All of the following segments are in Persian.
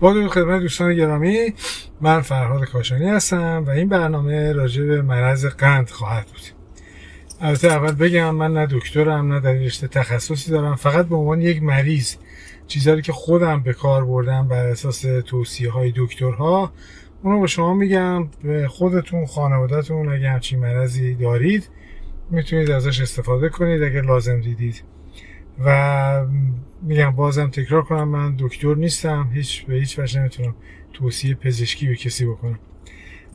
با درود خدمت دوستان گرامی من فرهاد کاشانی هستم و این برنامه راجع به مرض قند خواهد بود. البته اول بگم من نه دکترم نه در رشته تخصصی دارم فقط به عنوان یک مریض چیزهایی که خودم به کار بردم بر اساس توصیه های دکترها اونو به شما میگم به خودتون خانوادهتون اگه همچین مرضی دارید می‌تونید ازش استفاده کنید اگر لازم دیدید. و میگم بازم تکرار کنم من دکتر نیستم هیچ به هیچ وجه نمی‌تونم توصیه پزشکی به کسی بکنم.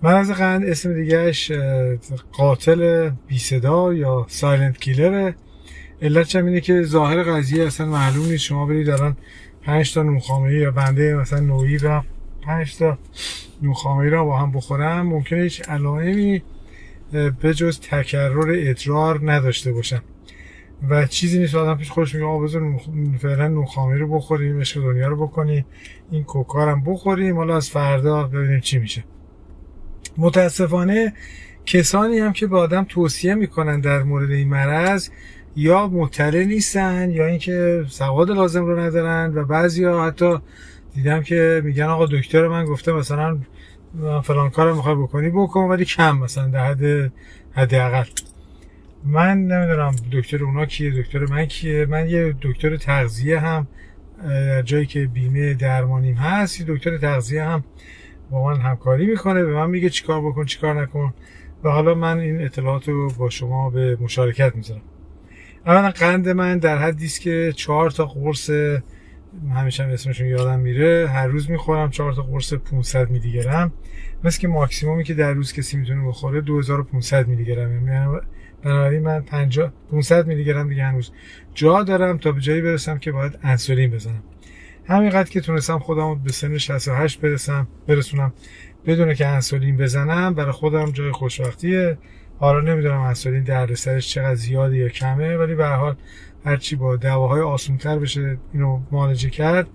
مرض قند اسم دیگهش قاتل بی صدا یا سایلنت کیلره علت اینه که ظاهر قضیه اصلا معلوم نیست. شما برید الان 5 تا نوخامه‌ای یا بنده مثلا نوعی و 5 تا نوخامه‌ای را با هم بخورم ممکنه هیچ علائمی به جز تکرر ادرار نداشته باشم. و چیزی نیست. آدم پیش خودش میگه بذار فعلا نوخامی رو بخوریم عشق دنیا رو بکنیم این کوکارم بخوریم. حالا از فردا ببینیم چی میشه. متاسفانه کسانی هم که به آدم توصیه می‌کنن در مورد این مرض یا مطلع نیستن یا اینکه سواد لازم رو ندارن و بعضی ها حتی دیدم که میگن آقا دکتر من گفته مثلا فلان کار می‌خوای بکنی بکن ولی کم مثلا در حد حداقل. من نمی‌دونم دکتر اونا کیه دکتر من کیه. من یه دکتر تغذیه هم در جایی که بیمه درمانیم هست یه دکتر تغذیه هم با من همکاری می‌کنه به من میگه چیکار بکن چیکار نکن. و حالا من این اطلاعات رو با شما به مشارکت می‌ذارم. اولا قند من در حدی است که چهار تا قرص همیشه هم اسمشون یادم میره. هر روز می‌خورم چهار تا قرص 500 میلی گرم مثل که ماکسیمومی که در روز کسی می‌تونه بخوره 2500 میلی گرم یعنی بنابراین من 50 500 میلی گرم دیگه هنوز جا دارم تا به جایی برسم که باید انسولین بزنم. همینقدر که تونستم خودم به سن 68 برسم برسونم. بدون که انسولین بزنم برای خودم جای خوشبختیه. حالا نمی‌دونم انسولین دردسرش چقدر زیاده یا کمه ولی به حال هرچی با دواهای آسونتر بشه اینو معالجه کرد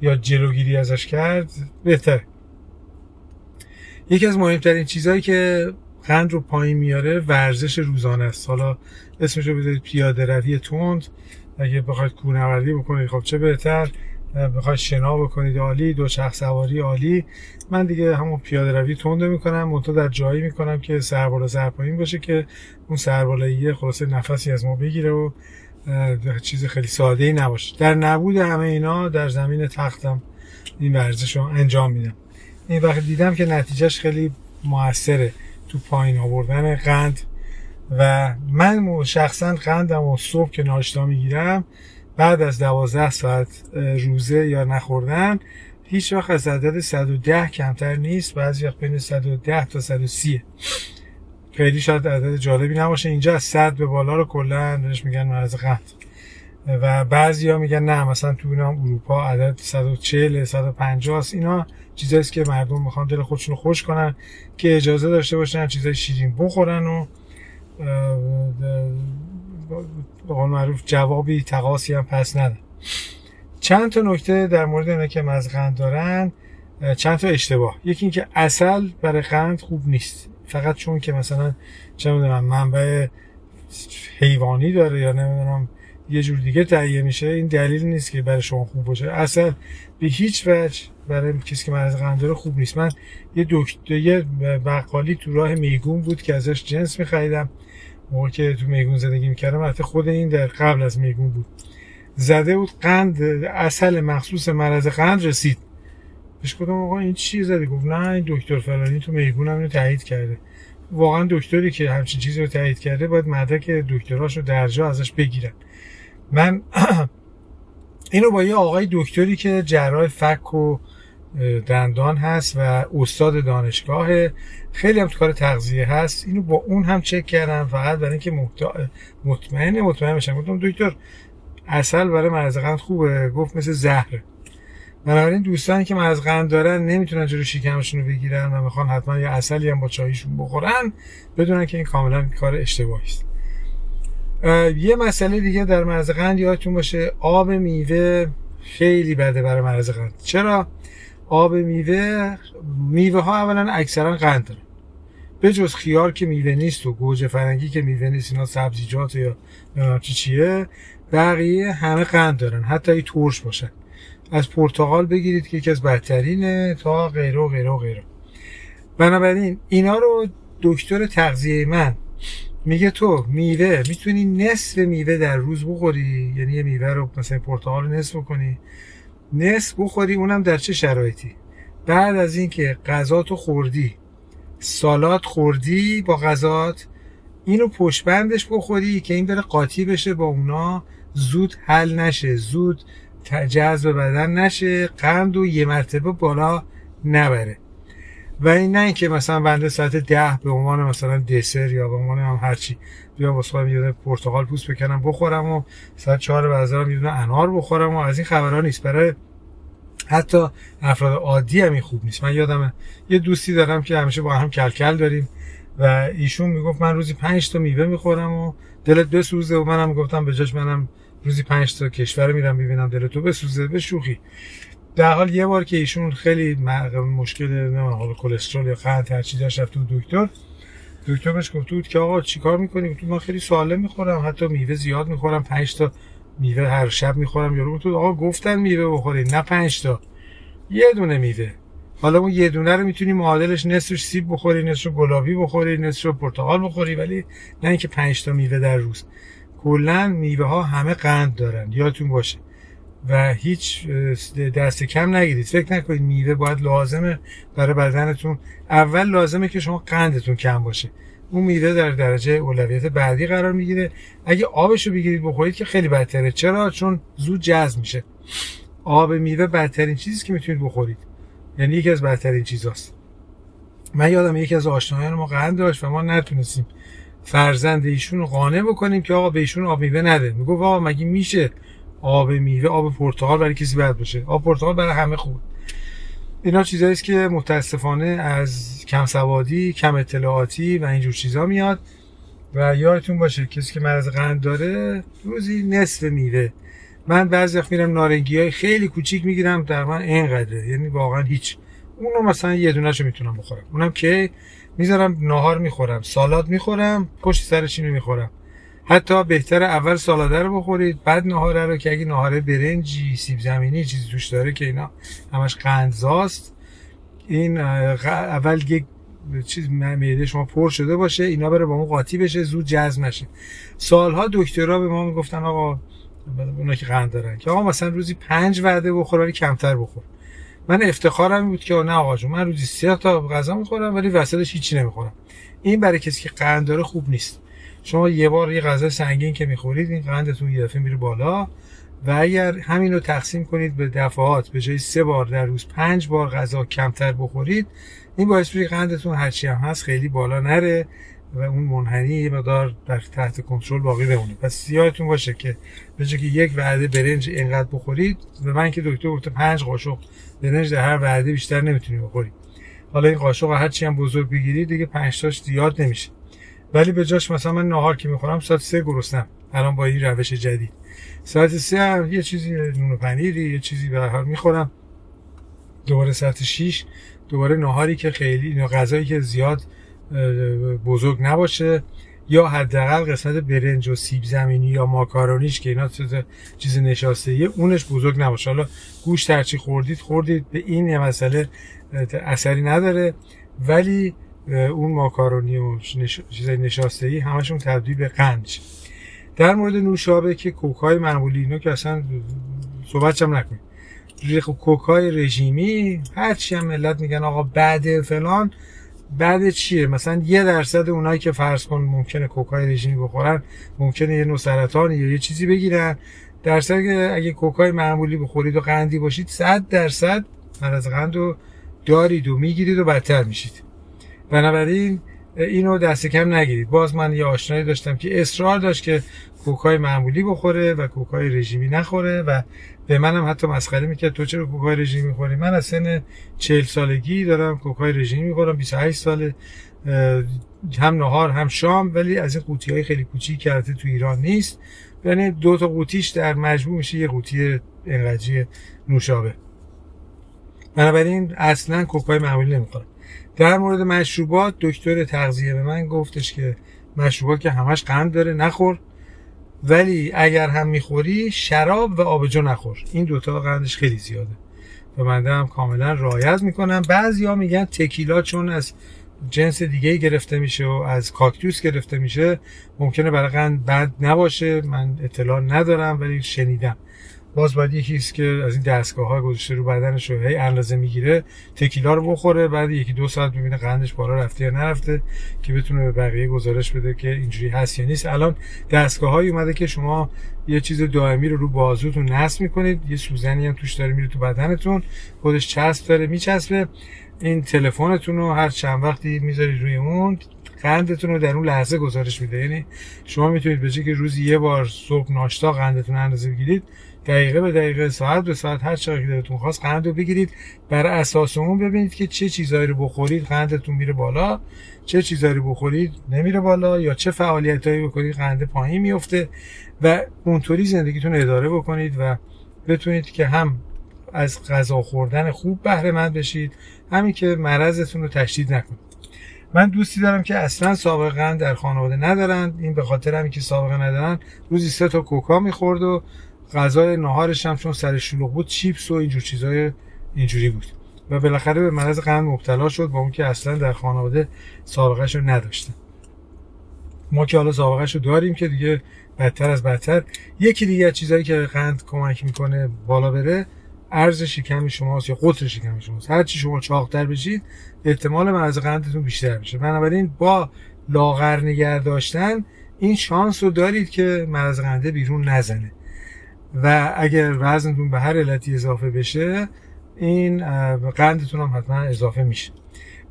یا جلوگیری ازش کرد بهتر یکی از مهمترین چیزهایی که قند رو پایین میاره ورزش روزانه است. حالا اسمش رو بذارید پیاده روی تند. اگه بخواید کوهنوردی بکنید خب چه بهتر. بخواید شنا بکنید عالی دو چرخ سواری عالی. من دیگه همون پیاده روی تند می‌کنم منتها در جایی می‌کنم که سر بالا سر باشه که اون سر بالاییه خلاصه نفسی از ما بگیره و چیز خیلی ساده ای نباشه. در نبود همه اینا در زمین تختم این ورزش رو انجام میدم. این وقت دیدم که نتیجهش خیلی موثره. تو پایین آوردن قند و من شخصا قندم و صبح که ناشتا می‌گیرم بعد از دوازده ساعت روزه یا نخوردن هیچ وقت از عدد 110 کمتر نیست. بعضی وقت بین 110 تا 130 خیلی شاید عدد جالبی نباشه. اینجا از 100 به بالا رو کلا بهش میگن مرز قند و بعضی ها میگن نه مثلا تو اینا اروپا عدد 140 150 است. اینا چیزایی که مردم می‌خوان دل خودشون رو خوش کنن که اجازه داشته باشن چیزای شیرین بخورن و به قول معروف جوابی تقاسی هم پس ندن چند تا نکته در مورد اینا که مزقند دارن چند تا اشتباه. یکی اینکه اصل برای قند خوب نیست. فقط چون که مثلا چه می‌دونم منبع حیوانی داره یا نمی‌دونم یه جور دیگه تهیه میشه این دلیل نیست که برای شما خوب باشه. اصلا به هیچ وجه برای کسی که مرض قند داره خوب نیست. من یه دکتر یه بقالی تو راه میگون بود که ازش جنس میخریدم. موقع که تو میگون زندگی می‌کردم حتی خود این در قبل از میگون بود. زده بود قند اصل مخصوص مرض قند رسید. بهش گفتم آقا این چی زده؟ گفت نه این دکتر فلانی تو میگون هم تایید کرده. واقعا دکتری که همچین چیزی رو تایید کرده باید مدرک دکتراش رو درجا ازش بگیرن. من اینو با یه آقای دکتری که جراح فک و دندان هست و استاد دانشگاه. خیلی هم کار تغذیه هست. اینو با اون هم چک کردم. فقط برای اینکه مطمئن مطمئن بشم. گفتم دکتر اصل برای مرض قند خوبه. گفت مثل زهره بنابراین دوستانی که مرض قند دارن نمی‌تونن جلو شکمشون رو بگیرن و می‌خوان حتما یه اصلی هم با چایشون بخورن بدونن که این کاملا کار اشتباهی است. یه مسئله دیگه در مرض قند یادتون باشه. آب میوه خیلی بده برای مرض قند. چرا؟ آب میوه میوه ها اولا اکثرا قند دارن. به جز خیار که میوه نیست و گوجه فرنگی که میوه نیست اینا سبزیجات یا چی چیه بقیه همه قند دارن. حتی ای ترش باشن. از پرتغال بگیرید که یکی از بدترینه تا غیره و غیره و غیره. بنابراین اینا رو دکتر تغذیه من میگه تو میوه می‌تونی نصف میوه در روز بخوری؟ یعنی یه میوه رو مثلا پرتقال رو نصف بکنی. نصف بخوری اونم در چه شرایطی؟ بعد از اینکه غذا تو خوردی سالات خوردی با غذات اینو پشت بندش بخوری که این بره قاطی بشه با اونا زود حل نشه زود جذب بدن نشه قند و یه مرتبه بالا نبره. و این نه اینکه مثلا بنده ساعت ده به عنوان مثلا دسر یا به عنوان هم هرچی بیا واسه خودم یه پرتقال پوست بکنم بخورم و ساعت چهار بعد یه انار بخورم و از این خبرها نیست. برای حتی افراد عادی هم این خوب نیست. من یادم یه دوستی دارم که همیشه با هم کلکل داریم و ایشون می‌گفت من روزی پنج تا میوه می‌خورم و دلت بسوزه و منم گفتم به جاش منم روزی پنج تا کشور میرم ببینم دلت تو بسوزه به شوخی. در حال یه بار که ایشون خیلی مشکل نه حال کلسترول یا قند هر چی داشت رفت دکتر. دکتر بهش گفت بود که آقا چیکار می‌کنی؟ گفت من خیلی سالم می‌خورم حتی میوه زیاد می‌خورم 5 تا میوه هر شب می‌خورم. یارو گفت آقا گفتن میوه بخوری نه 5 تا. یه دونه میوه. حالا اون یه دونه رو می‌تونی معادلش نصفش سیب بخوری نصفش گلابی بخوری نصفش پرتقال بخوری ولی نه اینکه 5 تا میوه در روز. کلا میوه ها همه قند دارن. یادتون باشه. و هیچ دست کم نگیرید. فکر نکنید میوه باید لازمه برای بدنتون. اول لازمه که شما قندتون کم باشه. اون میوه در درجه اولویت بعدی قرار می‌گیره. اگه آبشو بگیرید بخورید که خیلی بدتره. چرا؟ چون زود جذب میشه. آب میوه بدترین چیزی که می‌تونید بخورید. یعنی یکی از بدترین چیزاست من یادم یکی از آشنایان ما قند داشت و ما نتونستیم فرزند ایشون رو قانع بکنیم که آقا به ایشون آب میوه نده. می‌گفت آقا مگه میشه آب میوه آب پرتقال برای کسی بد باشه. آب پرتقال برای همه خوب. اینا چیزایی است که متاسفانه از کم سوادی کم اطلاعاتی و اینجور چیزا میاد. و یادتون باشه کسی که مرض قند داره روزی نصف میوه. من بعضی وقت میرم نارنگی های خیلی کوچیک می‌گیرم در من اینقدره. یعنی واقعا هیچ. اونو مثلا یه دونهشو می‌تونم بخورم. اونم که می‌ذارم ناهار می‌خورم سالاد می‌خورم پشت سر چینی می‌خورم. حتی بهتر اول سالاده رو بخورید بعد نهاره رو که اگه نهاره برنجی سیب زمینی چیزی توش داره که اینا همش قندزاست. این اول یک چیز معده شما پر شده باشه اینا بره با اون قاطی بشه زود جذب نشه. سالها دکترها به ما می‌گفتن آقا اونا که قند دارن که آقا مثلا روزی پنج وعده بخور ولی کمتر بخور. من افتخارم بود که نه آقا من روزی سه تا غذا می‌خورم ولی وسطش هیچی نمی‌خورم. این برای کسی که قند داره خوب نیست. شما یه بار یه غذا سنگین که می‌خورید این قندتون یه دفعه میره بالا و اگر همین رو تقسیم کنید به دفعات به جای سه بار در روز پنج بار غذا کمتر بخورید این باعث میشه قندتون هرچی هم هست خیلی بالا نره و اون منحنی یه مقدار در تحت کنترل باقی بمونه. پس یادتون باشه که به جای که یک وعده برنج اینقدر بخورید به من که دکتر گفته پنج قاشق برنج در هر وعده بیشتر نمی‌تونید بخورید. حالا این قاشق هر چی هم بزرگ بگیرید دیگه 5 تاش زیاد نمیشه. ولی به جاش مثلا من نهار که می‌خورم ساعت سه گرسنم. الان با این روش جدید. ساعت سه هم یه چیزی نون پنیری یه چیزی به هر می‌خورم. دوباره ساعت 6 دوباره نهاری که خیلی غذایی که زیاد بزرگ نباشه. یا حداقل قسمت برنج و سیب زمینی یا ماکارونیش که اینا چیز نشاسته یه اونش بزرگ نباشه. حالا گوشت هرچی خوردید خوردید. به این یه مسئله اثری نداره. ولی اون ماکارونی و. چیزای نشاسته ای همشون تبدیل به قند در مورد نوشابه که کوکای معمولی اینو که اصلا صحبت هم نکنیم. کوکای رژیمی هرچی هم ملت میگن آقا بعد فلان بعد چیه؟ مثلا یه درصد اونایی که فرض کن ممکنه کوکای رژیمی بخورن ممکنه یه نوع سرطان یا یه چیزی بگیرن. درصد اگه کوکای معمولی بخورید و قندی باشید 100 درصد مرض قند رو دارید و می‌گیرید و بدتر میشید. بنابراین اینو دست کم نگیرید. باز من یه آشنایی داشتم که اصرار داشت که کوکای معمولی بخوره و کوکای رژیمی نخوره و به منم حتی مسخره می‌کرد تو چرا کوکای رژیمی می‌خوری؟ من از سن 40 سالگی دارم کوکای رژیمی می‌خورم 28 ساله هم نهار هم شام ولی از این قوطی های خیلی کوچیک کرده تو ایران نیست. یعنی دو تا قوطیش در مجموع میشه یه قوطی انقدری نوشابه. بنابراین اصلا کوکای معمولی نمی‌خورم. در مورد مشروبات دکتر تغذیه به من گفتش که مشروبات که همش قند داره نخور. ولی اگر هم می‌خوری شراب و آبجو نخور. این دوتا قندش خیلی زیاده. و من هم کاملا رعایت می‌کنم. بعضیا میگن تکیلا چون از جنس دیگه گرفته میشه و از کاکتوس گرفته میشه. ممکنه برای قند بد نباشه. من اطلاع ندارم ولی شنیدم. باز باید یکی که از این دستگاه ها گذاشته رو بدنش رو هی اندازه می‌گیره تکیلا رو بخوره بعد یکی دو ساعت ببینه قندش بالا رفته یا نرفته که بتونه به بقیه گزارش بده که اینجوری هست یا نیست. الان دستگاه هایی اومده که شما یه چیز دائمی رو رو بازوتون نصب می‌کنید یه سوزنی هم توش داره میره تو بدنتون خودش چسب داره میچسبه. این تلفنتون رو هر چند وقتی می‌ذاری روی اون قندتون رو در اون لحظه گزارش میده. یعنی شما می‌تونید به که روزی یه بار صبح ناشتا قندتون اندازه بگیرید دقیقه به دقیقه ساعت به ساعت هر چقدر دلتون خواست قند رو بگیرید. بر اساس اون ببینید که چه چیزایی رو بخورید قندتون میره بالا. چه چیزایی رو بخورید نمیره بالا. یا چه فعالیتایی بکنید قند پایین میفته. و اونطوری زندگیتون اداره بکنید و بتونید که هم از غذا خوردن خوب بهره مند بشید همین که مرضتون رو تشدید نکنید. من دوستی دارم که اصلا سابقه در خانواده ندارن. این به خاطر همین که سابقه ندارن. روزی سه تا کوکا می‌خورد و غذای ناهارش هم چون سر شلوغ بود چیپس و اینجور چیزای اینجوری بود. و بالاخره به مرض قند مبتلا شد با اون که اصلا در خانواده سابقهش رو نداشته ما که حالا سابقهش رو داریم که دیگه بدتر از بدتر. یکی دیگه چیزایی که قند کمک می‌کنه بالا بره ارز شکم شماست یا قطر شکم شماست. هر چی شما چاقتر بشید احتمال مرض قندتون بیشتر میشه. بنابراین با لاغر نگه داشتن این شانس رو دارید که مرض قنده بیرون نزنه. و اگر وزنتون به هر علتی اضافه بشه این قندتون هم حتما اضافه میشه.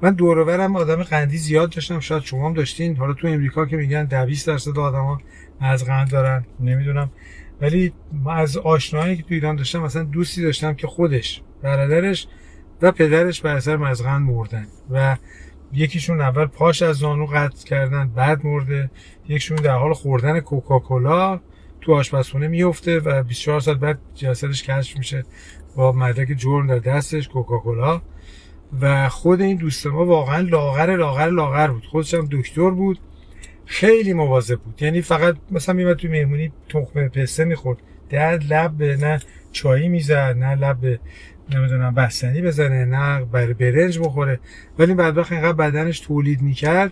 من دورورم آدم قندی زیاد داشتم شاید شما هم داشتین. حالا تو امریکا که میگن 20 درصد آدما از قند دارن نمی‌دونم. ولی از آشنایی که تو ایران داشتم مثلا دوستی داشتم که خودش برادرش و پدرش بر اثر مزغن مردن. و یکیشون اول پاش از زانو قطع کردن بعد مرده. یکیشون در حال خوردن کوکاکولا. تو آشپزخونه میفته و 24 ساعت بعد جسدش کشف میشه با مدرک جرم در دستش کوکاکولا. و خود این دوست ما واقعا لاغر لاغر لاغر بود. خودش هم دکتر بود. خیلی مواظب بود. یعنی فقط مثلا میمد تو مهمونی تخم پسته می‌خورد. در لب نه چایی می‌زد نه لب نمی‌دونم بستنی بزنه نه بر برنج بخوره. ولی بعد وقت اینقدر بدنش تولید می‌کرد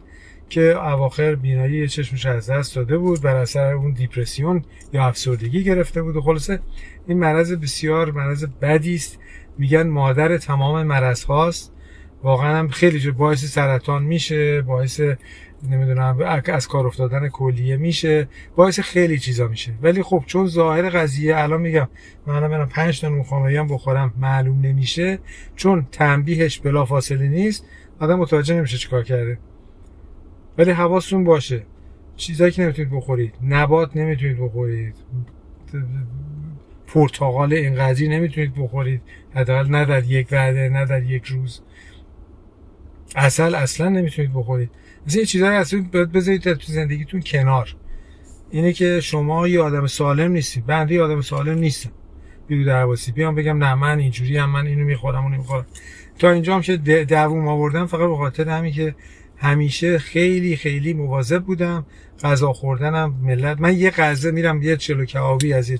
که اواخر بینایی چشمش از دست داده بود بر اثر اون دیپرسیون یا افسردگی گرفته بود. و خلاصه این مرض بسیار مرض بدی است. میگن مادر تمام مرض هاست. واقعا هم خیلی باعث سرطان میشه باعث نمی‌دونم از کار افتادن کلیه میشه باعث خیلی چیزا میشه. ولی خب چون ظاهر قضیه الان میگم من برم 5 تا نونخامه‌ای هم بخورم معلوم نمیشه. چون تنبیهش بلافاصله نیست آدم متوجه نمیشه چیکار کرده. ولی حواستون باشه. چیزایی که نمی‌تونید بخورید. نبات نمی‌تونید بخورید. پرتقال اینقدری نمی‌تونید بخورید. حداقل نه در یک وعده نه در یک روز. اصل اصلا نمی‌تونید بخورید. مثل یه چیزایی اصلا باید بذارید تو زندگیتون کنار. اینه که شما یه آدم سالم نیستید بنده یه آدم سالم نیستم. بیرو درواسی. بیام بگم نه من اینجوری هم من اینو می‌خورم اونو می‌خورم. تا اینجا هم که دووم آوردم فقط به خاطر همین که همیشه خیلی خیلی مواظب بودم. غذا خوردنم ملت من یه غذا میرم یه چلو کبابی از یه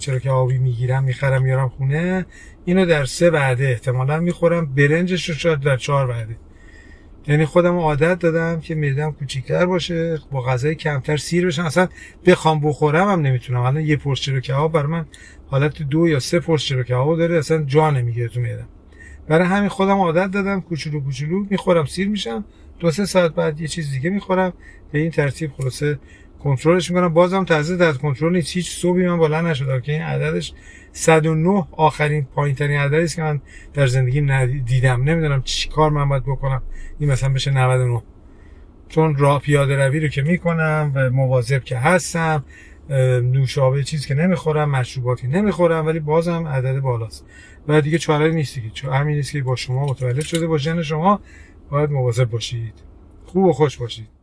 چلو کبابی می‌گیرم می‌خرم میارم خونه. اینو در سه وعده احتمالا می‌خورم. برنجش رو شاید در چهار وعده. یعنی خودم عادت دادم که میدم کوچیکتر باشه با غذای کمتر سیر بشم اصلا بخوام بخورم هم نمی‌تونم. الان یه پرس چلو کباب بر من حالت دو یا سه پرس چلو کباب داره. اصلا جا نمی‌گیره تو میدم برای همین خودم عادت دادم کوچولو کوچولو می‌خورم سیر میشم. دو سه ساعت بعد یه چیز دیگه می‌خورم. به این ترتیب خلاصه کنترلش می‌کنم. بازم تازه در کنترل نیست. هیچ صبحی من بالا نشدم که این عددش 109 آخرین پایین ترین عددی است که من در زندگی دیدم نمی‌دونم چی کار من باید بکنم. این مثلا بشه 99 چون راه پیاده روی رو که می‌کنم و مواظب که هستم نوشابه چیز که نمی‌خورم مشروباتی نمی‌خورم ولی بازم عدد بالاست. و دیگه چاره نیست دیگه. چون همین نیست که با شما متولد شده. با ژن شما باید مواظب باشید. خوب و خوش باشید.